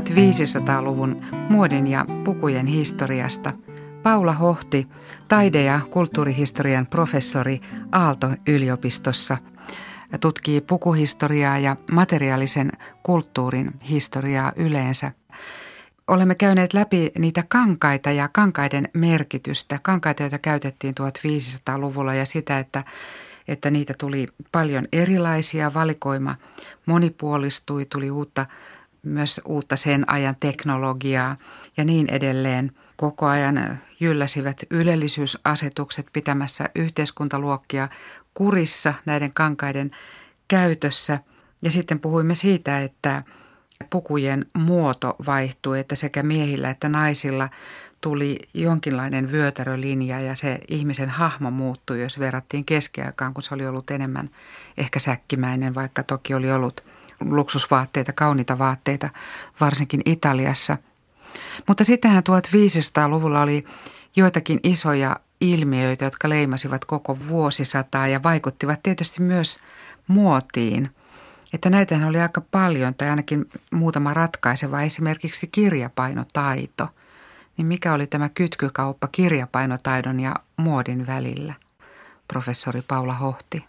puhumme 1500-luvun muodin ja pukujen historiasta. Paula Hohti, taide- ja kulttuurihistorian professori Aalto-yliopistossa, tutkii pukuhistoriaa ja materiaalisen kulttuurin historiaa yleensä. Olemme käyneet läpi niitä kankaita ja kankaiden merkitystä, kankaita, joita käytettiin 1500-luvulla ja sitä, että että niitä tuli paljon erilaisia, valikoima monipuolistui, tuli uutta, myös uutta sen ajan teknologiaa ja niin edelleen. Koko ajan jylläsivät ylellisyysasetukset pitämässä yhteiskuntaluokkia kurissa näiden kankaiden käytössä. Ja sitten puhuimme siitä, että pukujen muoto vaihtui, että sekä miehillä että naisilla tuli jonkinlainen vyötärölinja ja se ihmisen hahmo muuttui, jos verrattiin keskiaikaan, kun se oli ollut enemmän ehkä säkkimäinen, vaikka toki oli ollut luksusvaatteita, kauniita vaatteita, varsinkin Italiassa. Mutta sittenhän 1500-luvulla oli joitakin isoja ilmiöitä, jotka leimasivat koko vuosisataa ja vaikuttivat tietysti myös muotiin. Että näitähän oli aika paljon tai ainakin muutama ratkaiseva, esimerkiksi kirjapainotaito – niin mikä oli tämä kytkykauppa kirjapainotaidon ja muodin välillä? Professori Paula Hohti.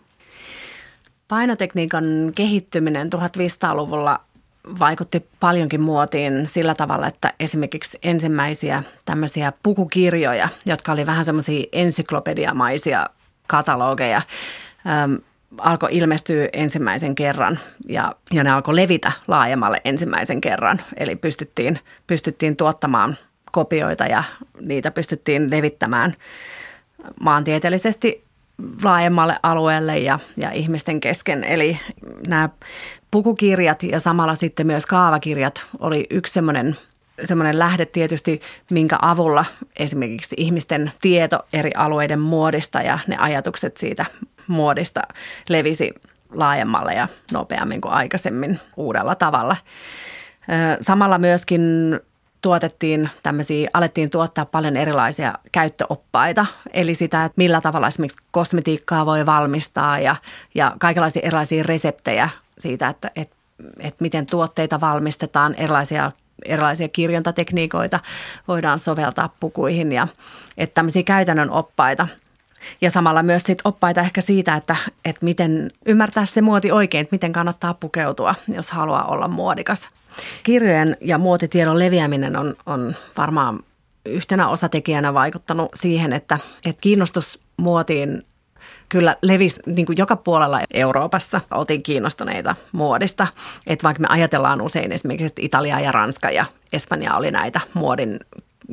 Painotekniikan kehittyminen 1500-luvulla vaikutti paljonkin muotiin sillä tavalla, että esimerkiksi ensimmäisiä tämmöisiä pukukirjoja, jotka oli vähän semmoisia ensyklopediamaisia katalogeja, äm, alkoi ilmestyä ensimmäisen kerran ja, ja ne alkoi levitä laajemmalle ensimmäisen kerran. Eli pystyttiin, pystyttiin tuottamaan kopioita ja niitä pystyttiin levittämään maantieteellisesti laajemmalle alueelle ja, ja ihmisten kesken. Eli nämä pukukirjat ja samalla sitten myös kaavakirjat oli yksi semmoinen semmoinen lähde tietysti, minkä avulla esimerkiksi ihmisten tieto eri alueiden muodista ja ne ajatukset siitä muodista levisi laajemmalle ja nopeammin kuin aikaisemmin uudella tavalla. Samalla myöskin tuotettiin tämmöisiä, alettiin tuottaa paljon erilaisia käyttöoppaita, eli sitä, että millä tavalla esimerkiksi kosmetiikkaa voi valmistaa ja, ja kaikenlaisia erilaisia reseptejä siitä, että, että, että miten tuotteita valmistetaan, erilaisia erilaisia kirjontatekniikoita voidaan soveltaa pukuihin ja että tämmöisiä käytännön oppaita. Ja samalla myös sit oppaita ehkä siitä, että, että miten ymmärtää se muoti oikein, että miten kannattaa pukeutua, jos haluaa olla muodikas – Kirjojen ja muotitiedon leviäminen on, on varmaan yhtenä osatekijänä vaikuttanut siihen, että, että kiinnostus muotiin kyllä levisi niin kuin joka puolella Euroopassa. Oltiin kiinnostuneita muodista. Että vaikka me ajatellaan usein esimerkiksi, Italia ja Ranska ja Espanja oli näitä muodin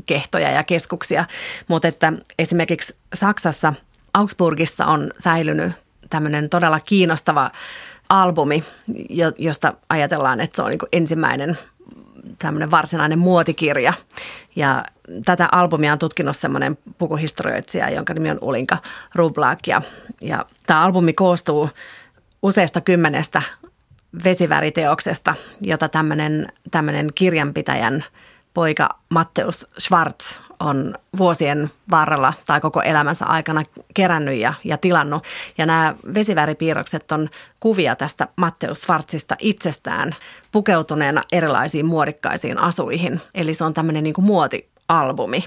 kehtoja ja keskuksia, mutta että esimerkiksi Saksassa Augsburgissa on säilynyt tämmöinen todella kiinnostava albumi, josta ajatellaan, että se on niin ensimmäinen tämmöinen varsinainen muotikirja. Ja tätä albumia on tutkinut semmoinen pukuhistorioitsija, jonka nimi on Ulinka Rublak. Ja, ja tämä albumi koostuu useista kymmenestä vesiväriteoksesta, jota tämmöinen, tämmöinen kirjanpitäjän – poika Matteus Schwartz on vuosien varrella tai koko elämänsä aikana kerännyt ja, ja tilannut. Ja nämä vesiväripiirrokset on kuvia tästä Matteus Schwartzista itsestään pukeutuneena erilaisiin muodikkaisiin asuihin. Eli se on tämmöinen niin kuin muotialbumi.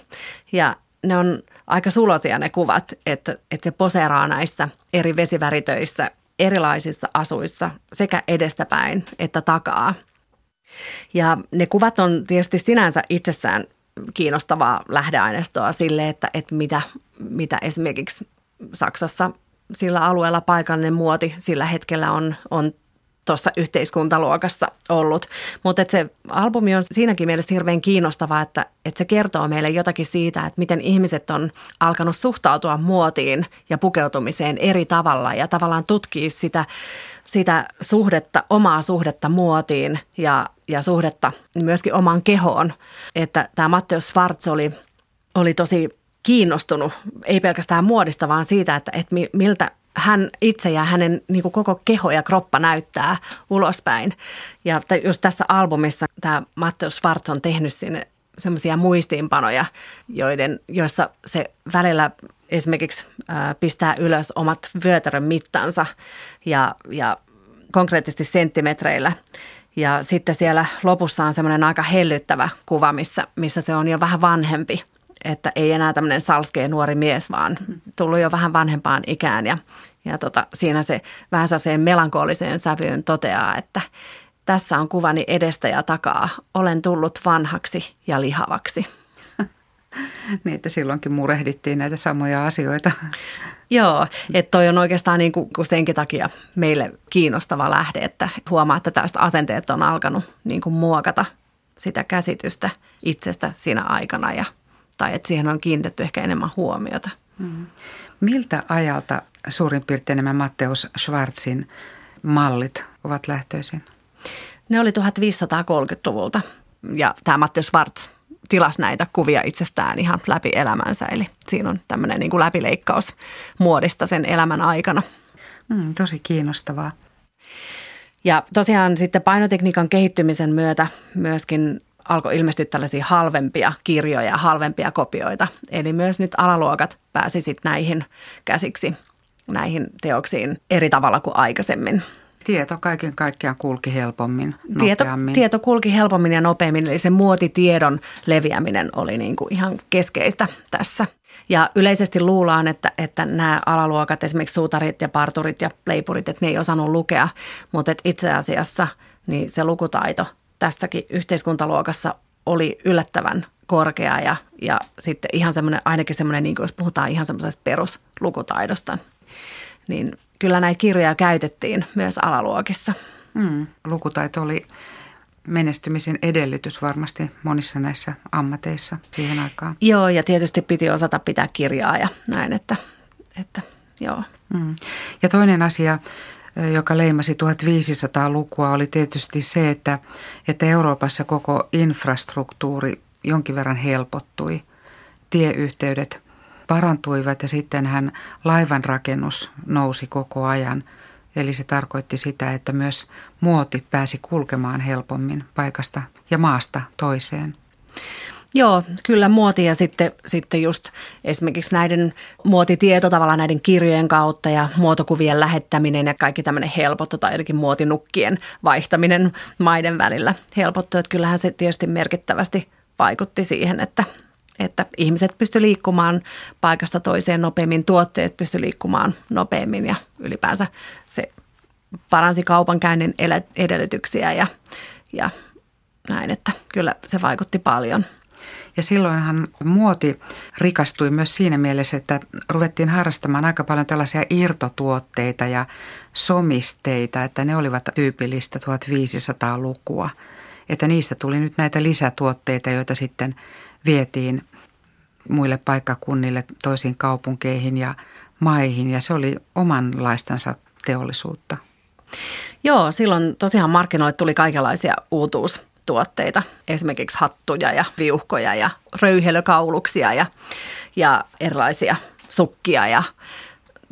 Ja ne on aika sulosia ne kuvat, että, että se poseeraa näissä eri vesiväritöissä erilaisissa asuissa sekä edestäpäin että takaa – ja ne kuvat on tietysti sinänsä itsessään kiinnostavaa lähdeaineistoa sille, että, että mitä, mitä esimerkiksi Saksassa sillä alueella paikallinen muoti sillä hetkellä on, on tuossa yhteiskuntaluokassa ollut. Mutta se albumi on siinäkin mielessä hirveän kiinnostava, että, että se kertoo meille jotakin siitä, että miten ihmiset on alkanut suhtautua muotiin ja pukeutumiseen eri tavalla ja tavallaan tutkii sitä, sitä suhdetta, omaa suhdetta muotiin ja, ja suhdetta myöskin omaan kehoon. Että tämä Matteo Schwartz oli, oli tosi kiinnostunut, ei pelkästään muodista, vaan siitä, että, että miltä hän itse ja hänen niin kuin koko keho ja kroppa näyttää ulospäin. Ja just tässä albumissa tämä Matteo Schwartz on tehnyt sinne semmoisia muistiinpanoja, joiden, joissa se välillä esimerkiksi ää, pistää ylös omat vyötärön mittansa ja, ja konkreettisesti senttimetreillä. Ja sitten siellä lopussa on semmoinen aika hellyttävä kuva, missä, missä se on jo vähän vanhempi. Että ei enää tämmöinen salskee nuori mies, vaan tullut jo vähän vanhempaan ikään. Ja, ja tota, siinä se vähän sellaiseen melankoliseen sävyyn toteaa, että tässä on kuvani edestä ja takaa. Olen tullut vanhaksi ja lihavaksi. Niin, että silloinkin murehdittiin näitä samoja asioita. Joo, että toi on oikeastaan niin kuin senkin takia meille kiinnostava lähde, että huomaa, että tästä asenteet on alkanut niin kuin muokata sitä käsitystä itsestä siinä aikana ja, tai että siihen on kiinnitetty ehkä enemmän huomiota. Hmm. Miltä ajalta suurin piirtein nämä Matteus Schwarzin mallit ovat lähtöisin? Ne oli 1530-luvulta ja tämä Matteus Schwarz tilasi näitä kuvia itsestään ihan läpi elämänsä. Eli siinä on tämmöinen niin kuin läpileikkaus muodista sen elämän aikana. Mm, tosi kiinnostavaa. Ja tosiaan sitten painotekniikan kehittymisen myötä myöskin alkoi ilmestyä tällaisia halvempia kirjoja, halvempia kopioita. Eli myös nyt alaluokat pääsi sitten näihin käsiksi, näihin teoksiin eri tavalla kuin aikaisemmin. Tieto kaiken kaikkiaan kulki helpommin, tieto, tieto kulki helpommin ja nopeammin, eli se muotitiedon leviäminen oli niin kuin ihan keskeistä tässä. Ja yleisesti luullaan, että, että nämä alaluokat, esimerkiksi suutarit ja parturit ja leipurit, että ne ei osannut lukea, mutta että itse asiassa niin se lukutaito tässäkin yhteiskuntaluokassa oli yllättävän korkea ja, ja sitten ihan semmoinen, ainakin semmoinen, niin kuin jos puhutaan ihan semmoisesta peruslukutaidosta, niin kyllä näitä kirjoja käytettiin myös alaluokissa. Mm, lukutaito oli menestymisen edellytys varmasti monissa näissä ammateissa siihen aikaan. Joo, ja tietysti piti osata pitää kirjaa ja näin, että, että joo. Mm. Ja toinen asia, joka leimasi 1500-lukua, oli tietysti se, että, että Euroopassa koko infrastruktuuri jonkin verran helpottui. Tieyhteydet parantuivat ja sitten hän laivan rakennus nousi koko ajan. Eli se tarkoitti sitä, että myös muoti pääsi kulkemaan helpommin paikasta ja maasta toiseen. Joo, kyllä muoti ja sitten, sitten just esimerkiksi näiden muotitieto tavallaan näiden kirjojen kautta ja muotokuvien lähettäminen ja kaikki tämmöinen helpottu tai jotenkin muotinukkien vaihtaminen maiden välillä helpottu. Että kyllähän se tietysti merkittävästi vaikutti siihen, että, että ihmiset pysty liikkumaan paikasta toiseen nopeammin, tuotteet pysty liikkumaan nopeammin ja ylipäänsä se paransi kaupankäynnin edellytyksiä ja, ja näin, että kyllä se vaikutti paljon. Ja silloinhan muoti rikastui myös siinä mielessä, että ruvettiin harrastamaan aika paljon tällaisia irtotuotteita ja somisteita, että ne olivat tyypillistä 1500-lukua. Että niistä tuli nyt näitä lisätuotteita, joita sitten vietiin muille paikkakunnille, toisiin kaupunkeihin ja maihin ja se oli omanlaistansa teollisuutta. Joo, silloin tosiaan markkinoille tuli kaikenlaisia uutuustuotteita, esimerkiksi hattuja ja viuhkoja ja röyhelökauluksia ja, ja erilaisia sukkia ja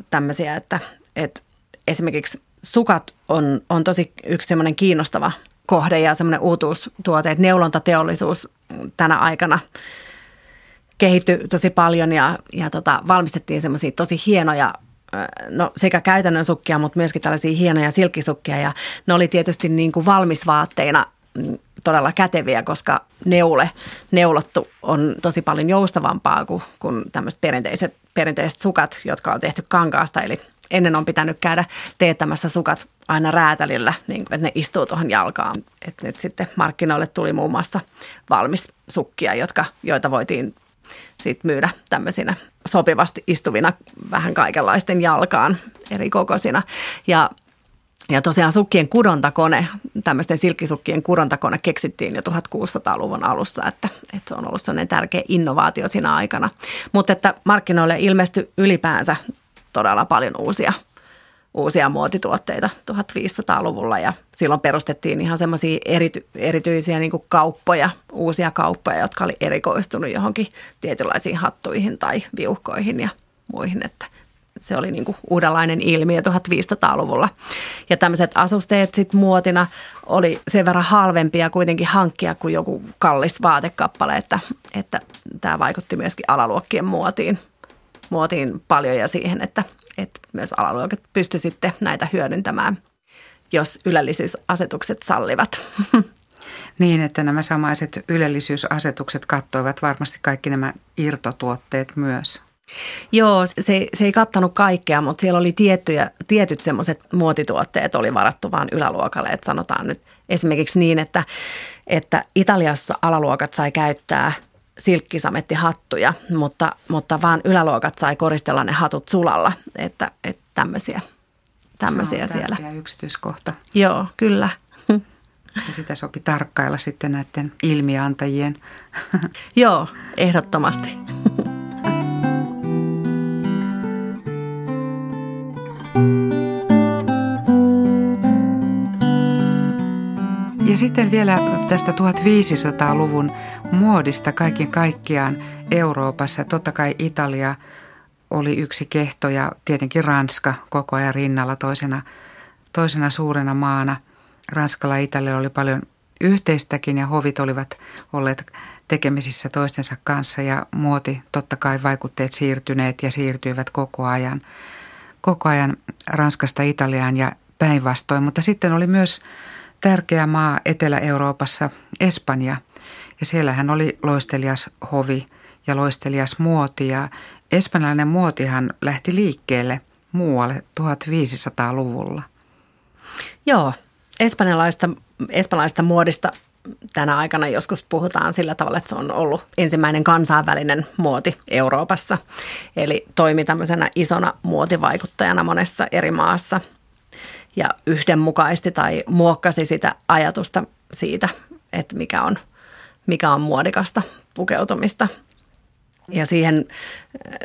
tämmöisiä, että, että esimerkiksi sukat on, on tosi yksi semmoinen kiinnostava kohde ja semmoinen uutuustuote, että neulontateollisuus tänä aikana – kehittyi tosi paljon ja, ja tota, valmistettiin semmoisia tosi hienoja no sekä käytännön sukkia, mutta myöskin tällaisia hienoja silkkisukkia. Ja ne oli tietysti niin kuin valmisvaatteina todella käteviä, koska neule, neulottu on tosi paljon joustavampaa kuin, kuin tämmöiset perinteiset, perinteiset sukat, jotka on tehty kankaasta. Eli ennen on pitänyt käydä teettämässä sukat aina räätälillä, niin kuin, että ne istuu tuohon jalkaan. Et nyt sitten markkinoille tuli muun muassa valmis sukkia, jotka, joita voitiin sit myydä tämmöisinä sopivasti istuvina vähän kaikenlaisten jalkaan eri kokoisina. Ja ja tosiaan sukkien kudontakone, tämmöisten silkkisukkien kudontakone keksittiin jo 1600-luvun alussa, että, että se on ollut sellainen tärkeä innovaatio siinä aikana. Mutta että markkinoille ilmestyi ylipäänsä todella paljon uusia uusia muotituotteita 1500-luvulla ja silloin perustettiin ihan semmoisia erity, erityisiä niin kauppoja, uusia kauppoja, jotka oli erikoistunut johonkin tietynlaisiin hattuihin tai viuhkoihin ja muihin, että se oli niin kuin uudenlainen ilmiö 1500-luvulla. Ja tämmöiset asusteet sitten muotina oli sen verran halvempia kuitenkin hankkia kuin joku kallis vaatekappale, että, että tämä vaikutti myöskin alaluokkien muotiin, muotiin paljon ja siihen, että että myös alaluokat pysty sitten näitä hyödyntämään. jos ylellisyysasetukset sallivat. Niin, että nämä samaiset ylellisyysasetukset kattoivat varmasti kaikki nämä irtotuotteet myös. Joo, se, se ei kattanut kaikkea, mutta siellä oli tiettyjä, tietyt semmoiset muotituotteet oli varattu vain yläluokalle. Että sanotaan nyt esimerkiksi niin, että, että Italiassa alaluokat sai käyttää silkkisamettihattuja, mutta, mutta vaan yläluokat sai koristella ne hatut sulalla, että, että tämmöisiä, tämmöisiä Se on siellä. yksityiskohta. Joo, kyllä. Ja sitä sopi tarkkailla sitten näiden ilmiantajien. Joo, ehdottomasti. Sitten vielä tästä 1500-luvun muodista kaiken kaikkiaan Euroopassa. Totta kai Italia oli yksi kehto ja tietenkin Ranska koko ajan rinnalla toisena, toisena suurena maana. Ranskalla ja Italia oli paljon yhteistäkin ja hovit olivat olleet tekemisissä toistensa kanssa ja muoti totta kai vaikutteet siirtyneet ja siirtyivät koko ajan, koko ajan Ranskasta Italiaan ja päinvastoin. Mutta sitten oli myös tärkeä maa Etelä-Euroopassa, Espanja. Ja siellähän oli loistelias hovi ja loistelias muoti. Ja espanjalainen muotihan lähti liikkeelle muualle 1500-luvulla. Joo, espanjalaista, espanjalaista muodista tänä aikana joskus puhutaan sillä tavalla, että se on ollut ensimmäinen kansainvälinen muoti Euroopassa. Eli toimi tämmöisenä isona muotivaikuttajana monessa eri maassa – ja yhdenmukaisti tai muokkasi sitä ajatusta siitä, että mikä on, mikä on muodikasta pukeutumista. Ja siihen,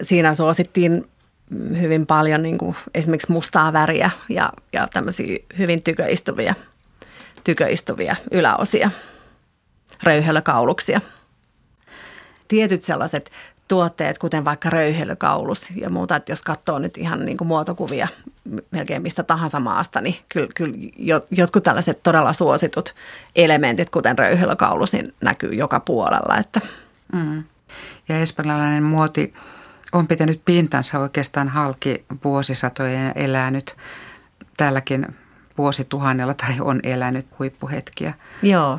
siinä suosittiin hyvin paljon niin kuin esimerkiksi mustaa väriä ja, ja tämmöisiä hyvin tyköistuvia, tyköistuvia yläosia, röyhelökauluksia. Tietyt sellaiset tuotteet, kuten vaikka röyhelykaulus ja muuta, että jos katsoo nyt ihan niin kuin muotokuvia melkein mistä tahansa maasta, niin kyllä, kyllä jotkut tällaiset todella suositut elementit, kuten röyhelykaulus, niin näkyy joka puolella. Että. Mm. Ja espanjalainen muoti on pitänyt pintansa oikeastaan halki vuosisatojen ja elää nyt täälläkin vuosituhannella tai on elänyt huippuhetkiä. Joo,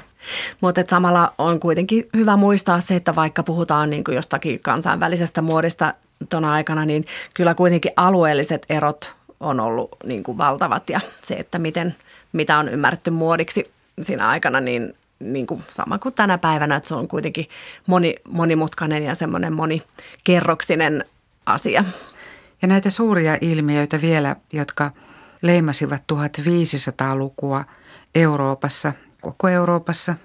mutta samalla on kuitenkin hyvä muistaa se, että vaikka puhutaan niin kuin jostakin kansainvälisestä muodista tuona aikana, niin kyllä kuitenkin alueelliset erot on ollut niin kuin valtavat ja se, että miten, mitä on ymmärretty muodiksi siinä aikana, niin, niin kuin sama kuin tänä päivänä, että se on kuitenkin moni, monimutkainen ja semmoinen monikerroksinen asia. Ja näitä suuria ilmiöitä vielä, jotka leimasivat 1500-lukua Euroopassa, koko Euroopassa.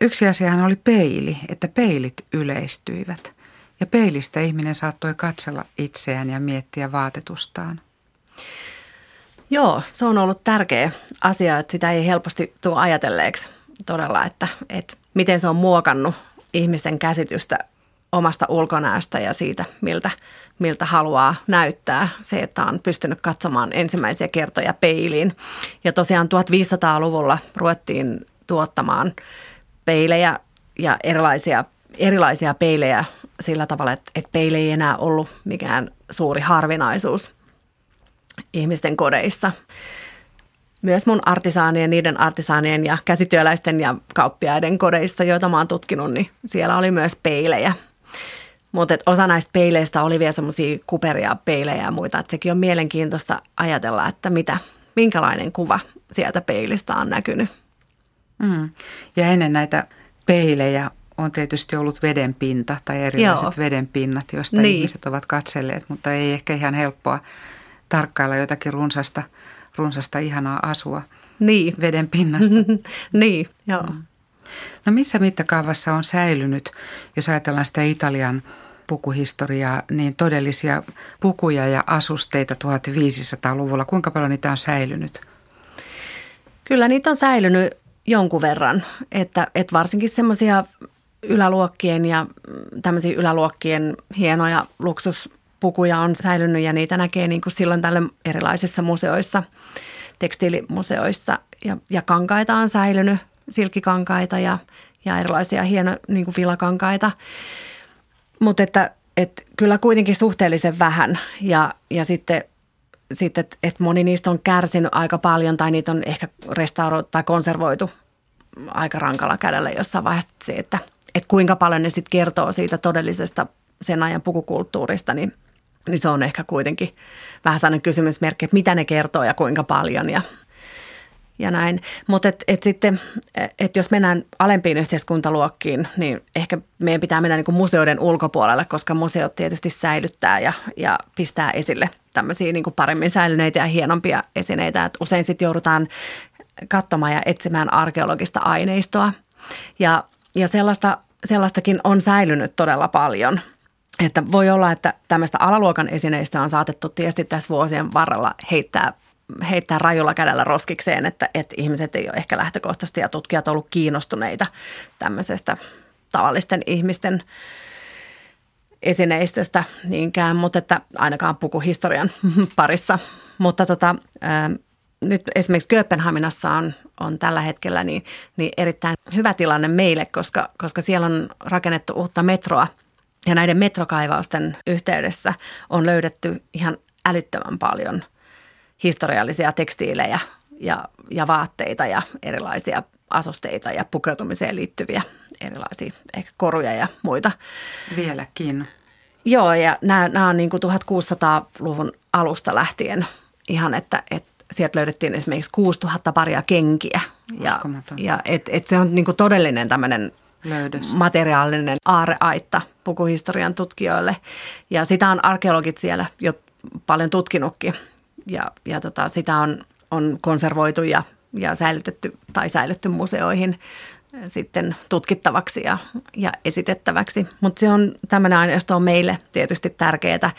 Yksi asiahan oli peili, että peilit yleistyivät. Ja peilistä ihminen saattoi katsella itseään ja miettiä vaatetustaan. Joo, se on ollut tärkeä asia, että sitä ei helposti tule ajatelleeksi todella, että, että miten se on muokannut ihmisten käsitystä omasta ulkonäöstä ja siitä, miltä, miltä haluaa näyttää. Se, että on pystynyt katsomaan ensimmäisiä kertoja peiliin. Ja tosiaan 1500-luvulla ruvettiin tuottamaan peilejä ja erilaisia, erilaisia peilejä sillä tavalla, että, että peile ei enää ollut mikään suuri harvinaisuus ihmisten kodeissa. Myös mun artisaanien, niiden artisaanien ja käsityöläisten ja kauppiaiden kodeissa, joita mä oon tutkinut, niin siellä oli myös peilejä. Mutta osa näistä peileistä oli vielä semmoisia kuperia peilejä ja muita, että sekin on mielenkiintoista ajatella, että mitä, minkälainen kuva sieltä peilistä on näkynyt. Mm. Ja ennen näitä peilejä on tietysti ollut vedenpinta tai erilaiset Joo. vedenpinnat, joista niin. ihmiset ovat katselleet, mutta ei ehkä ihan helppoa tarkkailla jotakin runsasta, runsasta ihanaa asua niin. veden pinnasta. niin, joo. Mm. No missä mittakaavassa on säilynyt, jos ajatellaan sitä Italian pukuhistoriaa, niin todellisia pukuja ja asusteita 1500-luvulla, kuinka paljon niitä on säilynyt? Kyllä niitä on säilynyt jonkun verran, että, että varsinkin semmoisia yläluokkien ja tämmöisiä yläluokkien hienoja luksuspukuja on säilynyt ja niitä näkee niin kuin silloin tälle erilaisissa museoissa, tekstiilimuseoissa ja, ja kankaita on säilynyt silkikankaita ja, ja erilaisia hieno niin vilakankaita. Mutta että, että kyllä kuitenkin suhteellisen vähän. Ja, ja sitten sitten, että et moni niistä on kärsinyt aika paljon tai niitä on ehkä restauroitu tai konservoitu aika rankalla kädellä jossain vaiheessa. Se, että, että kuinka paljon ne sitten kertoo siitä todellisesta sen ajan pukukulttuurista, niin, niin se on ehkä kuitenkin vähän sellainen kysymysmerkki, että mitä ne kertoo ja kuinka paljon. Ja, ja näin. Mutta et, et sitten, et jos mennään alempiin yhteiskuntaluokkiin, niin ehkä meidän pitää mennä niin museoiden ulkopuolelle, koska museot tietysti säilyttää ja, ja pistää esille tämmöisiä niin paremmin säilyneitä ja hienompia esineitä. Et usein sitten joudutaan katsomaan ja etsimään arkeologista aineistoa. Ja, ja sellaista, sellaistakin on säilynyt todella paljon. Että voi olla, että tämmöistä alaluokan esineistöä on saatettu tietysti tässä vuosien varrella heittää heittää rajulla kädellä roskikseen, että, että ihmiset ei ole ehkä lähtökohtaisesti ja tutkijat ollut kiinnostuneita tämmöisestä tavallisten ihmisten esineistöstä niinkään, mutta että ainakaan pukuhistorian parissa. Mutta tota, ää, nyt esimerkiksi Kööpenhaminassa on, on tällä hetkellä niin, niin erittäin hyvä tilanne meille, koska, koska siellä on rakennettu uutta metroa ja näiden metrokaivausten yhteydessä on löydetty ihan älyttömän paljon – historiallisia tekstiilejä ja, ja vaatteita ja erilaisia asusteita ja pukeutumiseen liittyviä erilaisia ehkä koruja ja muita. Vieläkin. Joo, ja nämä, nämä on niin kuin 1600-luvun alusta lähtien ihan, että, että sieltä löydettiin esimerkiksi 6000 paria kenkiä. Ja, ja et, et se on niin kuin todellinen tämmöinen Löydös. materiaalinen aareaitta pukuhistorian tutkijoille. Ja sitä on arkeologit siellä jo paljon tutkinutkin ja, ja tota, sitä on, on konservoitu ja, ja säilytetty tai säilytty museoihin sitten tutkittavaksi ja, ja esitettäväksi. Mutta se on, tämmöinen aineisto on meille tietysti tärkeää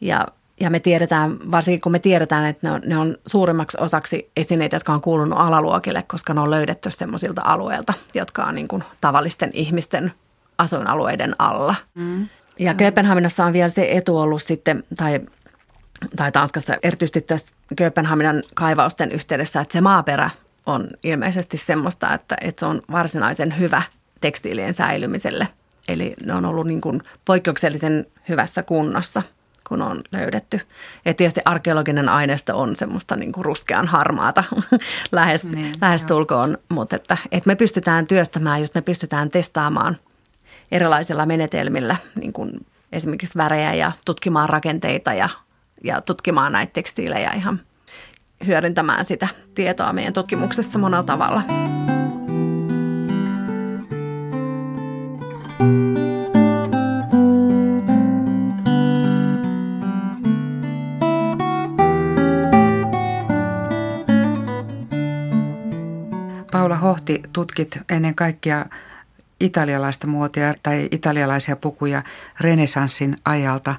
ja, ja me tiedetään, varsinkin kun me tiedetään, että ne on, ne on suurimmaksi osaksi esineitä, jotka on kuulunut alaluokille, koska ne on löydetty semmoisilta alueilta, jotka on niin kuin tavallisten ihmisten asuinalueiden alla. Mm. Ja Kööpenhaminassa on vielä se etu ollut sitten, tai tai Tanskassa erityisesti tässä Kööpenhaminan kaivausten yhteydessä, että se maaperä on ilmeisesti semmoista, että, että se on varsinaisen hyvä tekstiilien säilymiselle. Eli ne on ollut niin kuin poikkeuksellisen hyvässä kunnossa, kun on löydetty. Ja tietysti arkeologinen aineisto on semmoista niin kuin ruskean harmaata lähes, niin, lähestulkoon, mutta että, että me pystytään työstämään, jos me pystytään testaamaan erilaisilla menetelmillä, niin kuin esimerkiksi värejä ja tutkimaan rakenteita ja ja tutkimaan näitä tekstiilejä ihan hyödyntämään sitä tietoa meidän tutkimuksessa monella tavalla. Paula Hohti, tutkit ennen kaikkea italialaista muotia tai italialaisia pukuja renesanssin ajalta,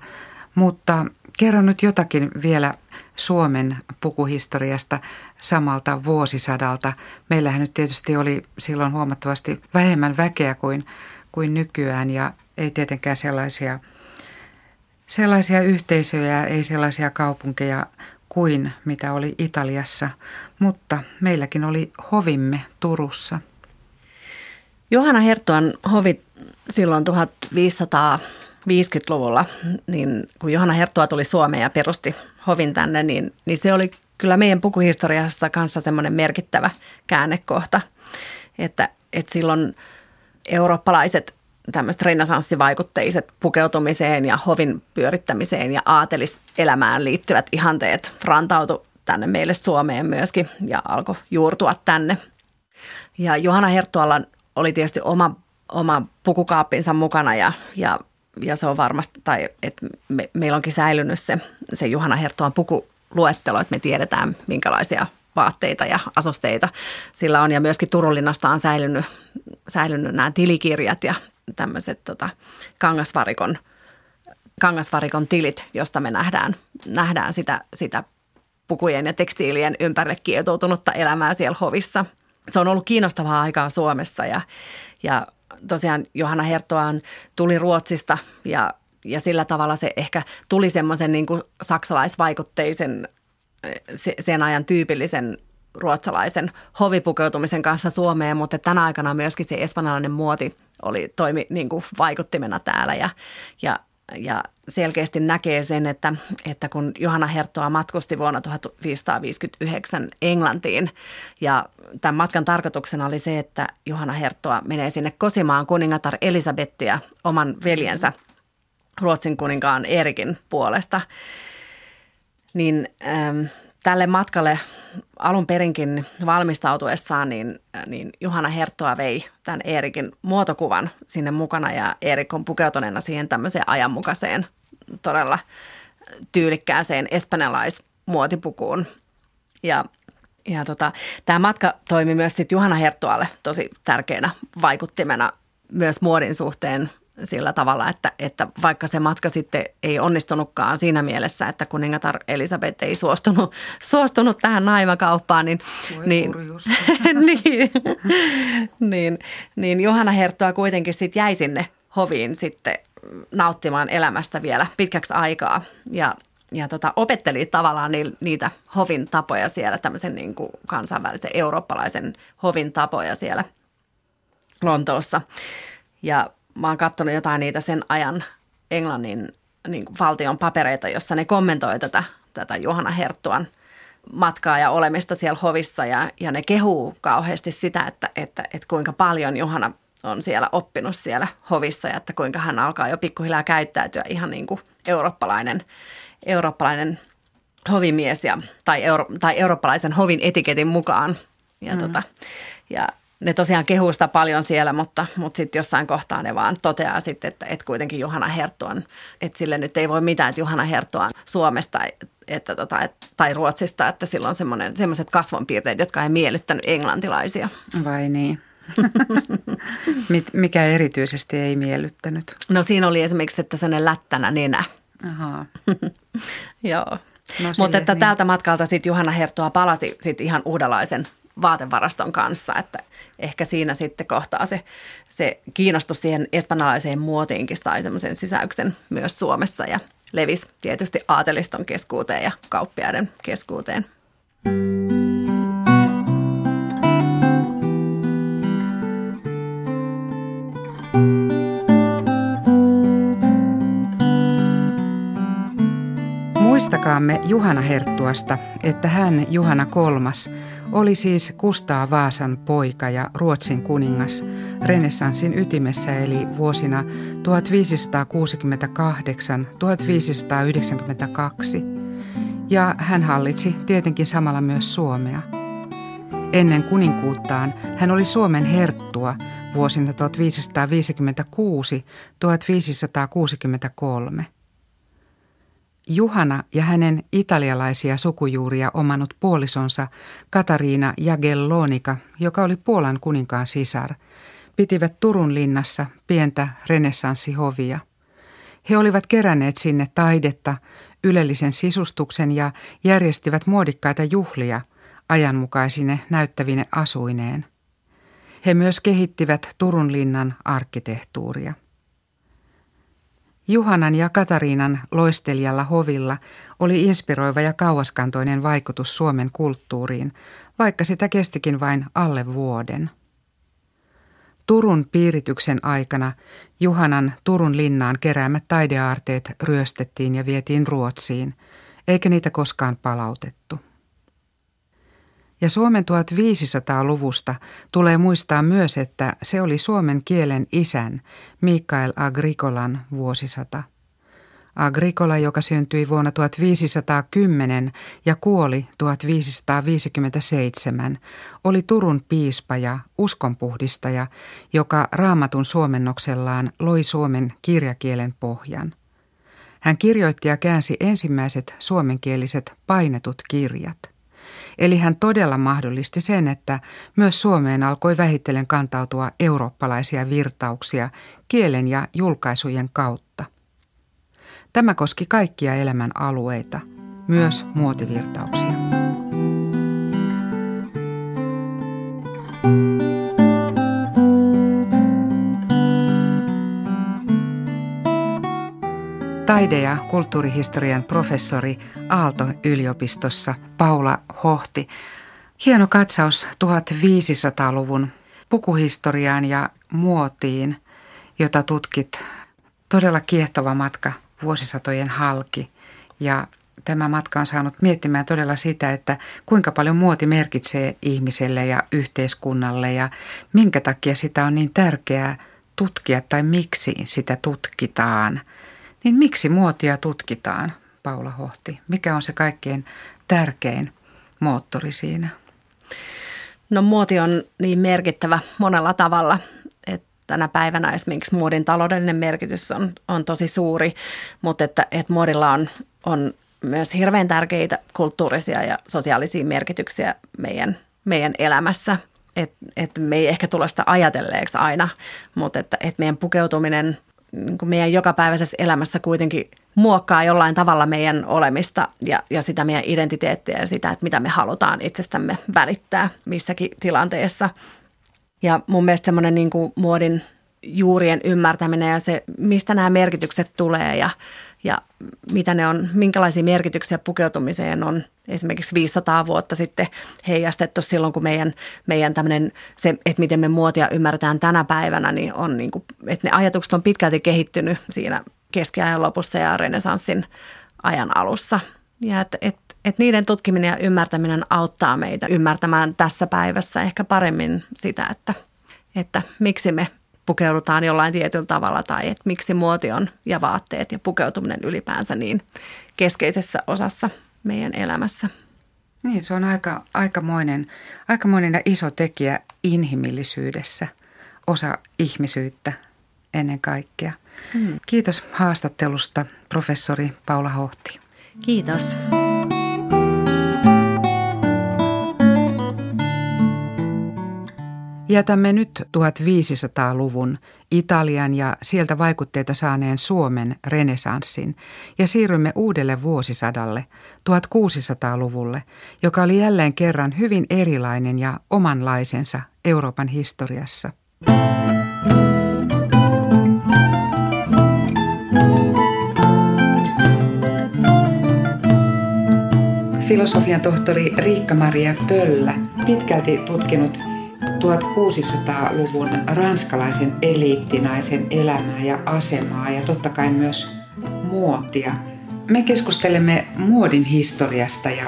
mutta Kerro nyt jotakin vielä Suomen pukuhistoriasta samalta vuosisadalta. Meillähän nyt tietysti oli silloin huomattavasti vähemmän väkeä kuin, kuin nykyään ja ei tietenkään sellaisia, sellaisia yhteisöjä, ei sellaisia kaupunkeja kuin mitä oli Italiassa, mutta meilläkin oli hovimme Turussa. Johanna Herttuan hovi silloin 1500 50-luvulla, niin kun Johanna Herttua tuli Suomeen ja perusti hovin tänne, niin, niin se oli kyllä meidän pukuhistoriassa kanssa semmoinen merkittävä käännekohta, että, että silloin eurooppalaiset tämmöiset renesanssivaikutteiset pukeutumiseen ja hovin pyörittämiseen ja aateliselämään liittyvät ihanteet rantautu tänne meille Suomeen myöskin ja alkoi juurtua tänne. Ja Johanna Herttualla oli tietysti oma, oma pukukaappinsa mukana ja, ja ja se on varmasti, tai että me, meillä onkin säilynyt se, se Juhana Herttuan pukuluettelo, että me tiedetään minkälaisia vaatteita ja asusteita sillä on. Ja myöskin Turunlinnasta on säilynyt, säilynyt nämä tilikirjat ja tämmöiset tota, kangasvarikon, kangasvarikon tilit, josta me nähdään, nähdään sitä, sitä pukujen ja tekstiilien ympärille kietoutunutta elämää siellä hovissa. Se on ollut kiinnostavaa aikaa Suomessa ja, ja tosiaan Johanna Hertoaan tuli Ruotsista ja, ja sillä tavalla se ehkä tuli semmoisen niin kuin saksalaisvaikutteisen sen ajan tyypillisen ruotsalaisen hovipukeutumisen kanssa Suomeen, mutta tänä aikana myöskin se espanjalainen muoti oli, toimi niin kuin vaikuttimena täällä ja, ja ja selkeästi näkee sen, että, että kun Johanna Herttoa matkusti vuonna 1559 Englantiin ja tämän matkan tarkoituksena oli se, että Johanna Herttoa menee sinne kosimaan kuningatar Elisabettia oman veljensä Ruotsin kuninkaan Erikin puolesta, niin ähm, tälle matkalle alun perinkin valmistautuessaan, niin, niin Juhana Herttoa vei tämän Eerikin muotokuvan sinne mukana ja Eerik on pukeutuneena siihen tämmöiseen ajanmukaiseen todella tyylikkääseen espanjalaismuotipukuun. Ja, ja tota, tämä matka toimi myös sitten Juhana Herttoalle tosi tärkeänä vaikuttimena myös muodin suhteen sillä tavalla, että, että vaikka se matka sitten ei onnistunutkaan siinä mielessä, että kuningatar Elisabeth ei suostunut, suostunut tähän naimakauppaan, niin, niin, niin, niin, niin Johanna Herttoa kuitenkin sitten jäi sinne hoviin sitten nauttimaan elämästä vielä pitkäksi aikaa ja, ja tota, opetteli tavallaan ni, niitä hovin tapoja siellä, tämmöisen niin kuin kansainvälisen eurooppalaisen hovin tapoja siellä Lontoossa. Ja mä oon katsonut jotain niitä sen ajan Englannin niin kuin valtion papereita, jossa ne kommentoi tätä, tätä Johanna Herttuan matkaa ja olemista siellä hovissa ja, ja ne kehuu kauheasti sitä, että, että, että kuinka paljon Johanna on siellä oppinut siellä hovissa ja että kuinka hän alkaa jo pikkuhiljaa käyttäytyä ihan niin kuin eurooppalainen, eurooppalainen hovimies ja, tai, euro, tai eurooppalaisen hovin etiketin mukaan. Ja, mm. tota, ja ne tosiaan kehuu sitä paljon siellä, mutta, mutta sitten jossain kohtaa ne vaan toteaa sitten, että, että kuitenkin Johanna Herttu on, että sille nyt ei voi mitään, että Johanna Herttu on Suomesta että, tota, et, tai Ruotsista, että sillä on semmoiset kasvonpiirteet, jotka ei miellyttänyt englantilaisia. Vai niin? Mikä erityisesti ei miellyttänyt? No siinä oli esimerkiksi, että sellainen lättänä nenä. Ahaa. Joo. No, Mutta että niin. tältä matkalta sitten Johanna Herttoa palasi sitten ihan uudenlaisen vaatevaraston kanssa, että ehkä siinä sitten kohtaa se, se kiinnostus siihen espanjalaiseen muotiinkin sai semmoisen sysäyksen myös Suomessa ja levisi tietysti aateliston keskuuteen ja kauppiaiden keskuuteen. Muistakaamme Juhana Herttuasta, että hän, Juhana kolmas, oli siis Kustaa Vaasan poika ja Ruotsin kuningas renessanssin ytimessä eli vuosina 1568-1592. Ja hän hallitsi tietenkin samalla myös Suomea. Ennen kuninkuuttaan hän oli Suomen herttua vuosina 1556-1563. Juhana ja hänen italialaisia sukujuuria omannut puolisonsa Katariina Jagellonika, joka oli Puolan kuninkaan sisar, pitivät Turun linnassa pientä renessanssihovia. He olivat keränneet sinne taidetta, ylellisen sisustuksen ja järjestivät muodikkaita juhlia ajanmukaisine näyttävine asuineen. He myös kehittivät Turun linnan arkkitehtuuria. Juhanan ja Katariinan loistelijalla hovilla oli inspiroiva ja kauaskantoinen vaikutus Suomen kulttuuriin, vaikka sitä kestikin vain alle vuoden. Turun piirityksen aikana Juhanan Turun linnaan keräämät taideaarteet ryöstettiin ja vietiin Ruotsiin, eikä niitä koskaan palautettu. Ja Suomen 1500-luvusta tulee muistaa myös, että se oli suomen kielen isän Mikael Agricolan vuosisata. Agricola, joka syntyi vuonna 1510 ja kuoli 1557, oli Turun piispa ja uskonpuhdistaja, joka raamatun suomennoksellaan loi suomen kirjakielen pohjan. Hän kirjoitti ja käänsi ensimmäiset suomenkieliset painetut kirjat. Eli hän todella mahdollisti sen, että myös Suomeen alkoi vähitellen kantautua eurooppalaisia virtauksia kielen ja julkaisujen kautta. Tämä koski kaikkia elämän alueita, myös muotivirtauksia. Taide- ja kulttuurihistorian professori Aalto-yliopistossa Paula Hohti. Hieno katsaus 1500-luvun pukuhistoriaan ja muotiin, jota tutkit todella kiehtova matka vuosisatojen halki ja tämä matka on saanut miettimään todella sitä, että kuinka paljon muoti merkitsee ihmiselle ja yhteiskunnalle ja minkä takia sitä on niin tärkeää tutkia tai miksi sitä tutkitaan. Niin miksi muotia tutkitaan, Paula Hohti? Mikä on se kaikkein tärkein moottori siinä? No muoti on niin merkittävä monella tavalla, että tänä päivänä esimerkiksi muodin taloudellinen merkitys on, on tosi suuri, mutta että, että muodilla on, on myös hirveän tärkeitä kulttuurisia ja sosiaalisia merkityksiä meidän, meidän elämässä. Että et me ei ehkä tule sitä ajatelleeksi aina, mutta että et meidän pukeutuminen niin meidän jokapäiväisessä elämässä kuitenkin muokkaa jollain tavalla meidän olemista ja, ja sitä meidän identiteettiä ja sitä, että mitä me halutaan itsestämme välittää missäkin tilanteessa. Ja mun mielestä semmoinen niin muodin juurien ymmärtäminen ja se, mistä nämä merkitykset tulee ja ja mitä ne on, minkälaisia merkityksiä pukeutumiseen on esimerkiksi 500 vuotta sitten heijastettu silloin, kun meidän, meidän tämmöinen, se, että miten me muotia ymmärretään tänä päivänä, niin on niin kuin, että ne ajatukset on pitkälti kehittynyt siinä keskiajan lopussa ja renesanssin ajan alussa. Ja että et, et niiden tutkiminen ja ymmärtäminen auttaa meitä ymmärtämään tässä päivässä ehkä paremmin sitä, että, että miksi me pukeudutaan jollain tietyllä tavalla tai että miksi muoti on ja vaatteet ja pukeutuminen ylipäänsä niin keskeisessä osassa meidän elämässä. Niin, se on aika, aikamoinen, aikamoinen ja iso tekijä inhimillisyydessä, osa ihmisyyttä ennen kaikkea. Hmm. Kiitos haastattelusta, professori Paula Hohti. Kiitos. Jätämme nyt 1500-luvun Italian ja sieltä vaikutteita saaneen Suomen renesanssin ja siirrymme uudelle vuosisadalle, 1600-luvulle, joka oli jälleen kerran hyvin erilainen ja omanlaisensa Euroopan historiassa. Filosofian tohtori Riikka-Maria Pöllä, pitkälti tutkinut 1600-luvun ranskalaisen eliittinaisen elämää ja asemaa ja totta kai myös muotia. Me keskustelemme muodin historiasta ja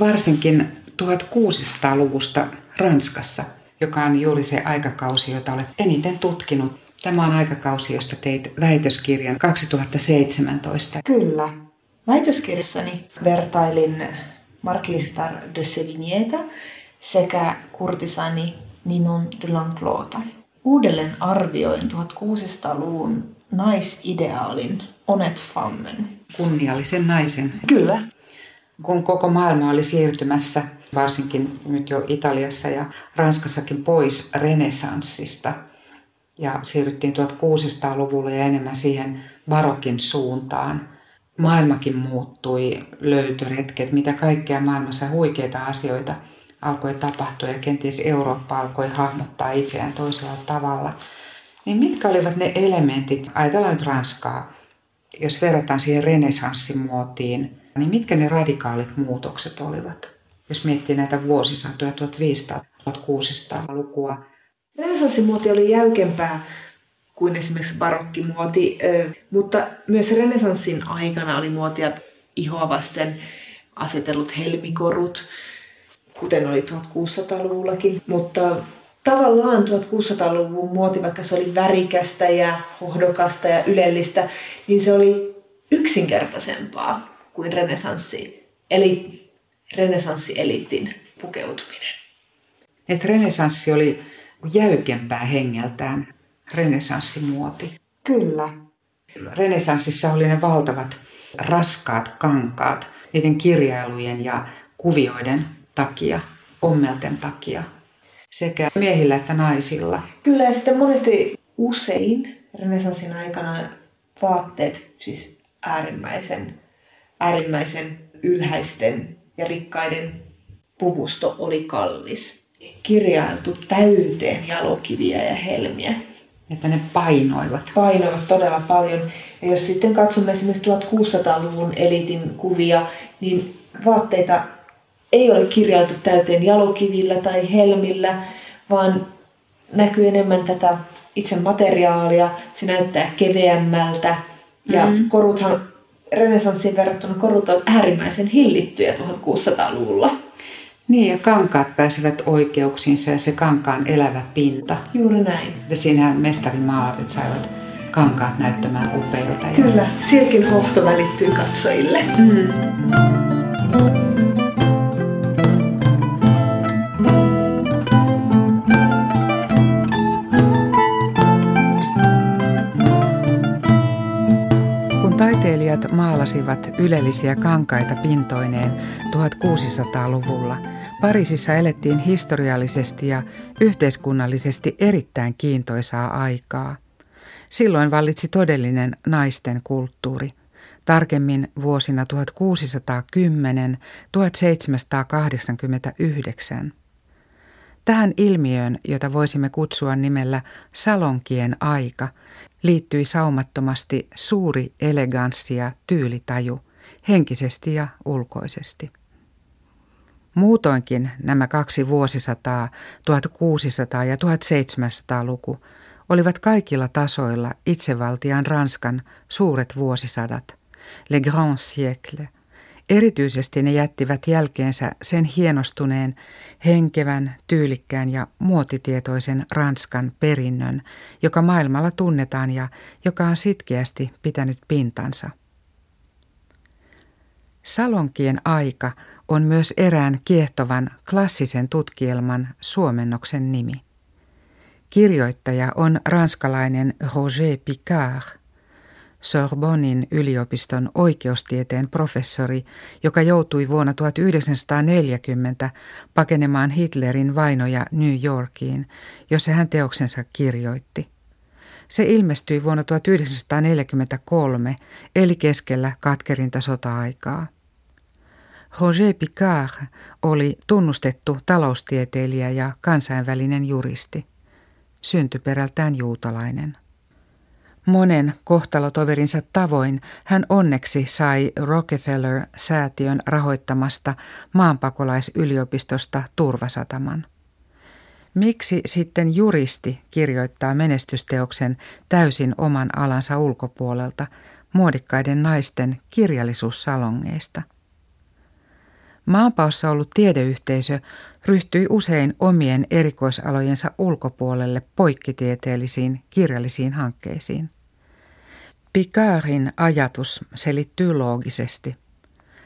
varsinkin 1600-luvusta Ranskassa, joka on juuri se aikakausi, jota olet eniten tutkinut. Tämä on aikakausi, josta teit väitöskirjan 2017. Kyllä. Väitöskirjassani vertailin Marquis de Sevignétä sekä kurtisani Ninon de Lanclota. Uudelleen arvioin 1600-luvun naisideaalin Onet Fammen. Kunniallisen naisen. Kyllä. Kun koko maailma oli siirtymässä, varsinkin nyt jo Italiassa ja Ranskassakin pois renesanssista, ja siirryttiin 1600-luvulle ja enemmän siihen barokin suuntaan. Maailmakin muuttui, löytöretket, mitä kaikkea maailmassa huikeita asioita – alkoi tapahtua ja kenties Eurooppa alkoi hahmottaa itseään toisella tavalla. Niin mitkä olivat ne elementit, ajatellaan nyt Ranskaa, jos verrataan siihen renesanssimuotiin, niin mitkä ne radikaalit muutokset olivat? Jos miettii näitä vuosisatoja 1500-1600-lukua. Renesanssimuoti oli jäykempää kuin esimerkiksi barokkimuoti, mutta myös renesanssin aikana oli muotia ihoa vasten asetellut helmikorut, kuten oli 1600-luvullakin. Mutta tavallaan 1600-luvun muoti, vaikka se oli värikästä ja hohdokasta ja ylellistä, niin se oli yksinkertaisempaa kuin renesanssi, eli renesanssieliitin pukeutuminen. Et renesanssi oli jäykempää hengeltään, renesanssimuoti. Kyllä. Renesanssissa oli ne valtavat raskaat kankaat, niiden kirjailujen ja kuvioiden takia, ommelten takia, sekä miehillä että naisilla. Kyllä ja sitten monesti usein renesanssin aikana vaatteet, siis äärimmäisen, äärimmäisen ylhäisten ja rikkaiden puvusto oli kallis. Kirjailtu täyteen jalokiviä ja helmiä. Että ne painoivat. Painoivat todella paljon. Ja jos sitten katsomme esimerkiksi 1600-luvun elitin kuvia, niin vaatteita ei ole kirjailtu täyteen jalokivillä tai helmillä, vaan näkyy enemmän tätä itse materiaalia, se näyttää keveämmältä ja mm. koruthan renesanssin verrattuna korut ovat äärimmäisen hillittyjä 1600-luvulla. Niin, ja kankaat pääsevät oikeuksiinsa ja se kankaan elävä pinta. Juuri näin. Ja siinähän mestarimaalarit saivat kankaat näyttämään upeilta. Kyllä, silkin hohto välittyy katsojille. Mm. Taiteilijat maalasivat ylellisiä kankaita pintoineen 1600-luvulla, Pariisissa elettiin historiallisesti ja yhteiskunnallisesti erittäin kiintoisaa aikaa. Silloin vallitsi todellinen naisten kulttuuri, tarkemmin vuosina 1610-1789. Tähän ilmiöön, jota voisimme kutsua nimellä salonkien aika, liittyi saumattomasti suuri eleganssi ja tyylitaju, henkisesti ja ulkoisesti. Muutoinkin nämä kaksi vuosisataa, 1600 ja 1700-luku, olivat kaikilla tasoilla itsevaltiaan Ranskan suuret vuosisadat, le grand siècle. Erityisesti ne jättivät jälkeensä sen hienostuneen, henkevän, tyylikkään ja muotitietoisen Ranskan perinnön, joka maailmalla tunnetaan ja joka on sitkeästi pitänyt pintansa. Salonkien aika on myös erään kiehtovan klassisen tutkielman suomennoksen nimi. Kirjoittaja on ranskalainen Roger Picard, Sorbonnin yliopiston oikeustieteen professori, joka joutui vuonna 1940 pakenemaan Hitlerin vainoja New Yorkiin, jossa hän teoksensa kirjoitti. Se ilmestyi vuonna 1943, eli keskellä katkerinta sota-aikaa. Roger Picard oli tunnustettu taloustieteilijä ja kansainvälinen juristi. Syntyperältään juutalainen. Monen kohtalotoverinsa tavoin hän onneksi sai Rockefeller-säätiön rahoittamasta maanpakolaisyliopistosta turvasataman. Miksi sitten juristi kirjoittaa menestysteoksen täysin oman alansa ulkopuolelta muodikkaiden naisten kirjallisuussalongeista? Maanpaossa ollut tiedeyhteisö ryhtyi usein omien erikoisalojensa ulkopuolelle poikkitieteellisiin kirjallisiin hankkeisiin. Picardin ajatus selittyy loogisesti.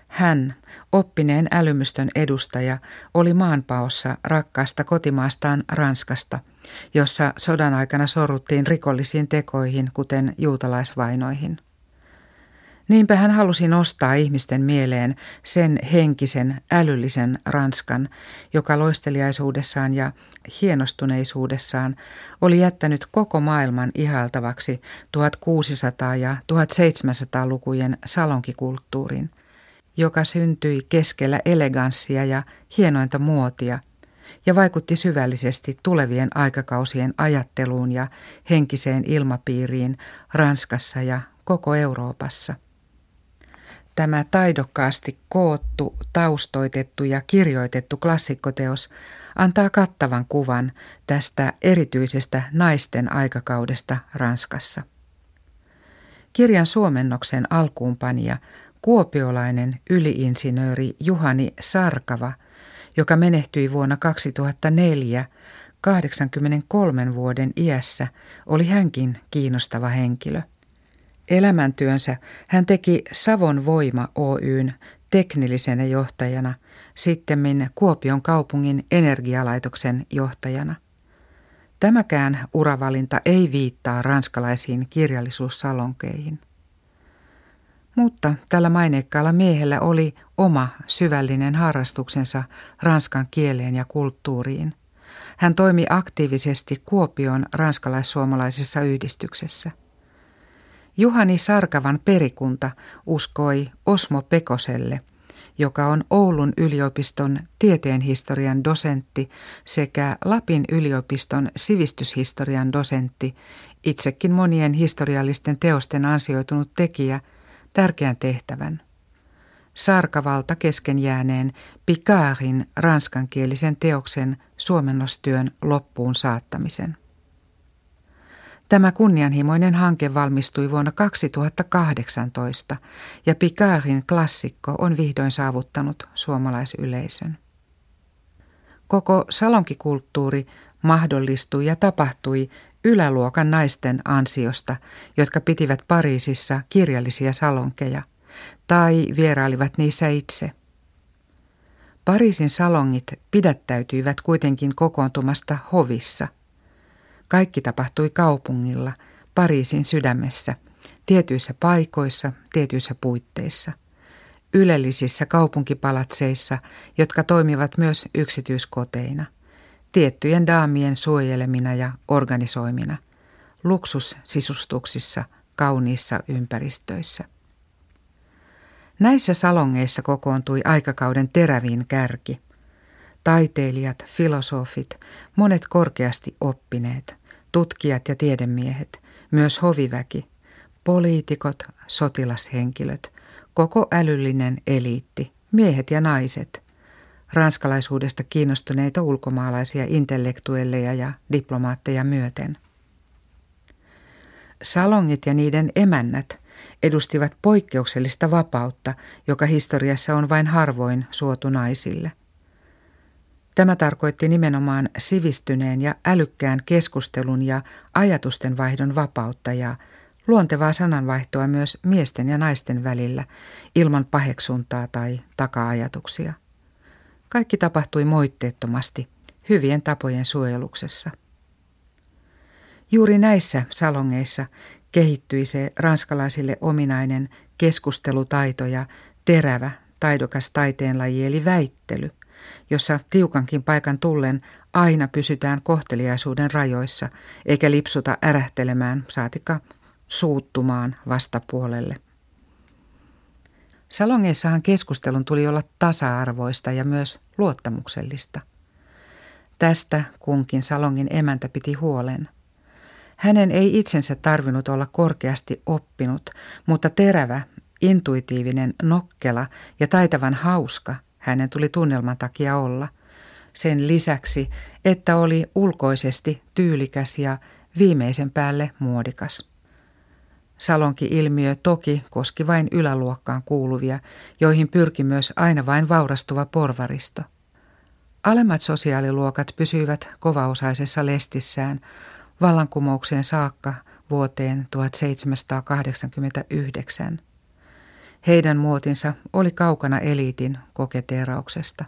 Hän, oppineen älymystön edustaja, oli maanpaossa rakkaasta kotimaastaan Ranskasta, jossa sodan aikana sorruttiin rikollisiin tekoihin, kuten juutalaisvainoihin. Niinpä hän halusi nostaa ihmisten mieleen sen henkisen, älyllisen Ranskan, joka loisteliaisuudessaan ja hienostuneisuudessaan oli jättänyt koko maailman ihaltavaksi 1600- ja 1700-lukujen salonkikulttuurin, joka syntyi keskellä eleganssia ja hienointa muotia ja vaikutti syvällisesti tulevien aikakausien ajatteluun ja henkiseen ilmapiiriin Ranskassa ja koko Euroopassa. Tämä taidokkaasti koottu, taustoitettu ja kirjoitettu klassikkoteos antaa kattavan kuvan tästä erityisestä naisten aikakaudesta Ranskassa. Kirjan suomennoksen alkuunpanija, kuopiolainen yliinsinööri Juhani Sarkava, joka menehtyi vuonna 2004 83 vuoden iässä, oli hänkin kiinnostava henkilö. Elämäntyönsä hän teki Savon Voima Oyn teknillisenä johtajana, sittemmin Kuopion kaupungin energialaitoksen johtajana. Tämäkään uravalinta ei viittaa ranskalaisiin kirjallisuussalonkeihin. Mutta tällä maineikkaalla miehellä oli oma syvällinen harrastuksensa ranskan kieleen ja kulttuuriin. Hän toimi aktiivisesti Kuopion ranskalais-suomalaisessa yhdistyksessä – Juhani Sarkavan perikunta uskoi Osmo Pekoselle, joka on Oulun yliopiston tieteenhistorian dosentti sekä Lapin yliopiston sivistyshistorian dosentti, itsekin monien historiallisten teosten ansioitunut tekijä, tärkeän tehtävän. Sarkavalta kesken jääneen Picardin ranskankielisen teoksen suomennostyön loppuun saattamisen. Tämä kunnianhimoinen hanke valmistui vuonna 2018 ja Picardin klassikko on vihdoin saavuttanut suomalaisyleisön. Koko salonkikulttuuri mahdollistui ja tapahtui yläluokan naisten ansiosta, jotka pitivät Pariisissa kirjallisia salonkeja tai vierailivat niissä itse. Pariisin salongit pidättäytyivät kuitenkin kokoontumasta hovissa. Kaikki tapahtui kaupungilla, Pariisin sydämessä, tietyissä paikoissa, tietyissä puitteissa – ylellisissä kaupunkipalatseissa, jotka toimivat myös yksityiskoteina, tiettyjen daamien suojelemina ja organisoimina, luksussisustuksissa, kauniissa ympäristöissä. Näissä salongeissa kokoontui aikakauden teräviin kärki. Taiteilijat, filosofit, monet korkeasti oppineet, tutkijat ja tiedemiehet, myös hoviväki, poliitikot, sotilashenkilöt, koko älyllinen eliitti, miehet ja naiset, ranskalaisuudesta kiinnostuneita ulkomaalaisia intellektuelleja ja diplomaatteja myöten. Salongit ja niiden emännät edustivat poikkeuksellista vapautta, joka historiassa on vain harvoin suotu naisille. Tämä tarkoitti nimenomaan sivistyneen ja älykkään keskustelun ja ajatusten vaihdon vapautta ja luontevaa sananvaihtoa myös miesten ja naisten välillä ilman paheksuntaa tai taka-ajatuksia. Kaikki tapahtui moitteettomasti, hyvien tapojen suojeluksessa. Juuri näissä salongeissa kehittyi se ranskalaisille ominainen keskustelutaito ja terävä, taidokas taiteenlaji eli väittely, jossa tiukankin paikan tullen aina pysytään kohteliaisuuden rajoissa, eikä lipsuta ärähtelemään, saatika suuttumaan vastapuolelle. Salongeissahan keskustelun tuli olla tasa-arvoista ja myös luottamuksellista. Tästä kunkin salongin emäntä piti huolen. Hänen ei itsensä tarvinnut olla korkeasti oppinut, mutta terävä, intuitiivinen, nokkela ja taitavan hauska hänen tuli tunnelman takia olla. Sen lisäksi, että oli ulkoisesti tyylikäs ja viimeisen päälle muodikas. Salonki-ilmiö toki koski vain yläluokkaan kuuluvia, joihin pyrki myös aina vain vaurastuva porvaristo. Alemmat sosiaaliluokat pysyivät kovaosaisessa lestissään vallankumoukseen saakka vuoteen 1789. Heidän muotinsa oli kaukana eliitin koketeerauksesta.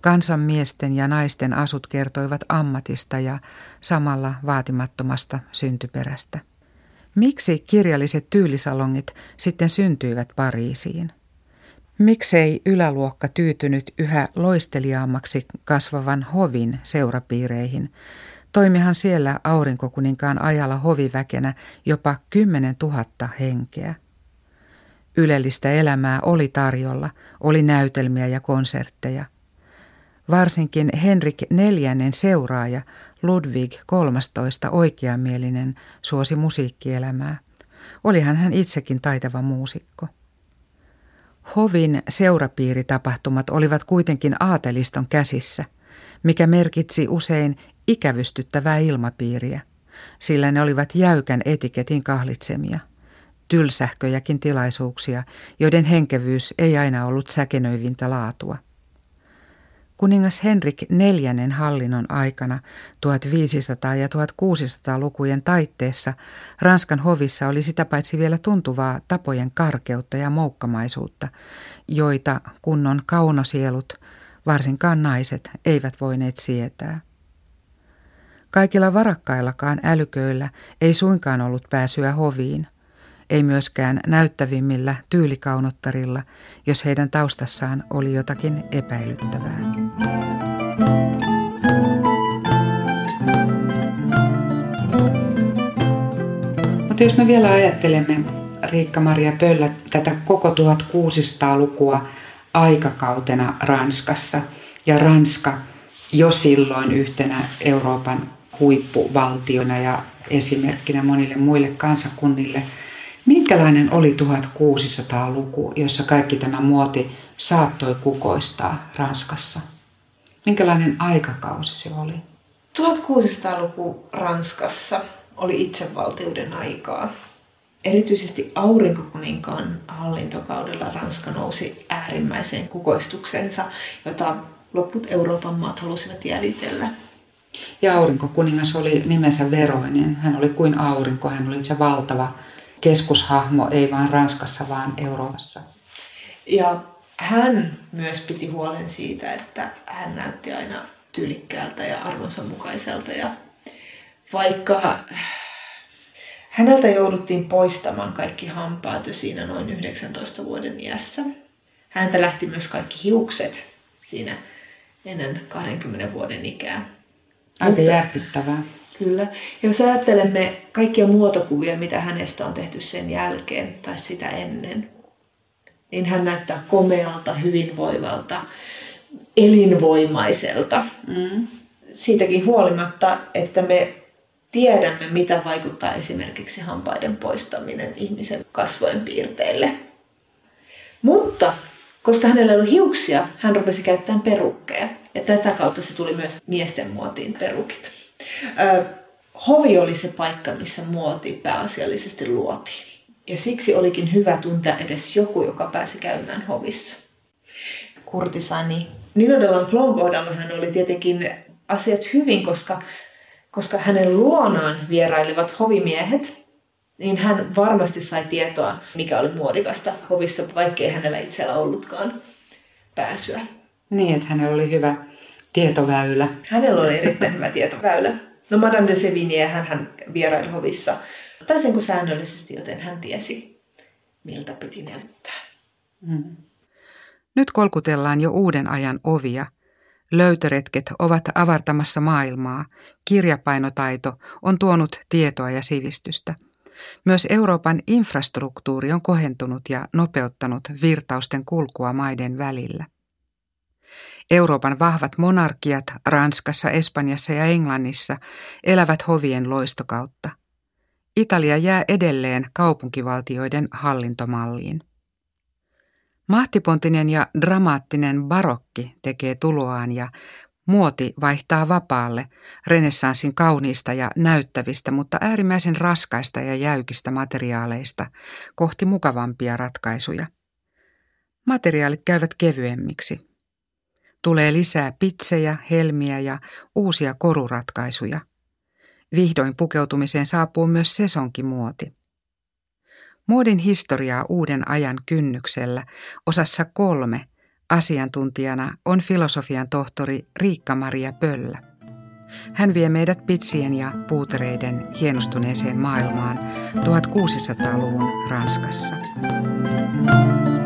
Kansanmiesten ja naisten asut kertoivat ammatista ja samalla vaatimattomasta syntyperästä. Miksi kirjalliset tyylisalongit sitten syntyivät Pariisiin? Miksei yläluokka tyytynyt yhä loisteliaammaksi kasvavan hovin seurapiireihin? Toimihan siellä aurinkokuninkaan ajalla hoviväkenä jopa 10 000 henkeä. Ylellistä elämää oli tarjolla, oli näytelmiä ja konsertteja. Varsinkin Henrik neljännen seuraaja Ludwig XIII oikeamielinen suosi musiikkielämää. Olihan hän itsekin taitava muusikko. Hovin seurapiiritapahtumat olivat kuitenkin aateliston käsissä, mikä merkitsi usein ikävystyttävää ilmapiiriä, sillä ne olivat jäykän etiketin kahlitsemia, tylsähköjäkin tilaisuuksia, joiden henkevyys ei aina ollut säkenöivintä laatua. Kuningas Henrik neljännen hallinnon aikana 1500- ja 1600-lukujen taitteessa Ranskan hovissa oli sitä paitsi vielä tuntuvaa tapojen karkeutta ja moukkamaisuutta, joita kunnon kaunosielut, varsinkaan naiset, eivät voineet sietää. Kaikilla varakkaillakaan älyköillä ei suinkaan ollut pääsyä hoviin – ei myöskään näyttävimmillä tyylikaunottarilla, jos heidän taustassaan oli jotakin epäilyttävää. Mutta jos me vielä ajattelemme Riikka-Maria Pöllä tätä koko 1600-lukua aikakautena Ranskassa ja Ranska jo silloin yhtenä Euroopan huippuvaltiona ja esimerkkinä monille muille kansakunnille – Minkälainen oli 1600-luku, jossa kaikki tämä muoti saattoi kukoistaa Ranskassa? Minkälainen aikakausi se oli? 1600-luku Ranskassa oli itsevaltiuden aikaa. Erityisesti aurinkokuninkaan hallintokaudella Ranska nousi äärimmäiseen kukoistuksensa, jota loput Euroopan maat halusivat jäljitellä. Ja aurinkokuningas oli nimensä veroinen. Hän oli kuin aurinko, hän oli se valtava keskushahmo, ei vain Ranskassa, vaan Euroopassa. Ja hän myös piti huolen siitä, että hän näytti aina tyylikkäältä ja arvonsa mukaiselta. Ja vaikka häneltä jouduttiin poistamaan kaikki hampaat jo siinä noin 19 vuoden iässä, häntä lähti myös kaikki hiukset siinä ennen 20 vuoden ikää. Aika Mutta, järkyttävää. Kyllä. Ja jos ajattelemme kaikkia muotokuvia, mitä hänestä on tehty sen jälkeen tai sitä ennen, niin hän näyttää komealta, hyvinvoivalta, elinvoimaiselta. Mm. Siitäkin huolimatta, että me tiedämme, mitä vaikuttaa esimerkiksi hampaiden poistaminen ihmisen kasvojen piirteille. Mutta koska hänellä oli hiuksia, hän rupesi käyttämään perukkeja. Ja tätä kautta se tuli myös miesten muotiin perukit. Hovi oli se paikka, missä muoti pääasiallisesti luotiin. Ja siksi olikin hyvä tuntea edes joku, joka pääsi käymään hovissa. Kurtisani. Nino de Lanclon kohdalla hän oli tietenkin asiat hyvin, koska, koska hänen luonaan vierailivat hovimiehet, niin hän varmasti sai tietoa, mikä oli muodikasta hovissa, vaikkei hänellä itsellä ollutkaan pääsyä. Niin, että hänellä oli hyvä tietoväylä. Hänellä oli erittäin hyvä tietoväylä. No Madame de Sevigné, hän, hän vieraili hovissa kuin säännöllisesti, joten hän tiesi, miltä piti näyttää. Mm. Nyt kolkutellaan jo uuden ajan ovia. Löytöretket ovat avartamassa maailmaa. Kirjapainotaito on tuonut tietoa ja sivistystä. Myös Euroopan infrastruktuuri on kohentunut ja nopeuttanut virtausten kulkua maiden välillä. Euroopan vahvat monarkiat Ranskassa, Espanjassa ja Englannissa elävät hovien loistokautta. Italia jää edelleen kaupunkivaltioiden hallintomalliin. Mahtipontinen ja dramaattinen barokki tekee tuloaan ja muoti vaihtaa vapaalle renessanssin kauniista ja näyttävistä, mutta äärimmäisen raskaista ja jäykistä materiaaleista kohti mukavampia ratkaisuja. Materiaalit käyvät kevyemmiksi. Tulee lisää pitsejä, helmiä ja uusia koruratkaisuja. Vihdoin pukeutumiseen saapuu myös sesonkimuoti. Muodin historiaa uuden ajan kynnyksellä osassa kolme asiantuntijana on filosofian tohtori Riikka-Maria Pöllä. Hän vie meidät pitsien ja puutereiden hienostuneeseen maailmaan 1600-luvun Ranskassa. Thank you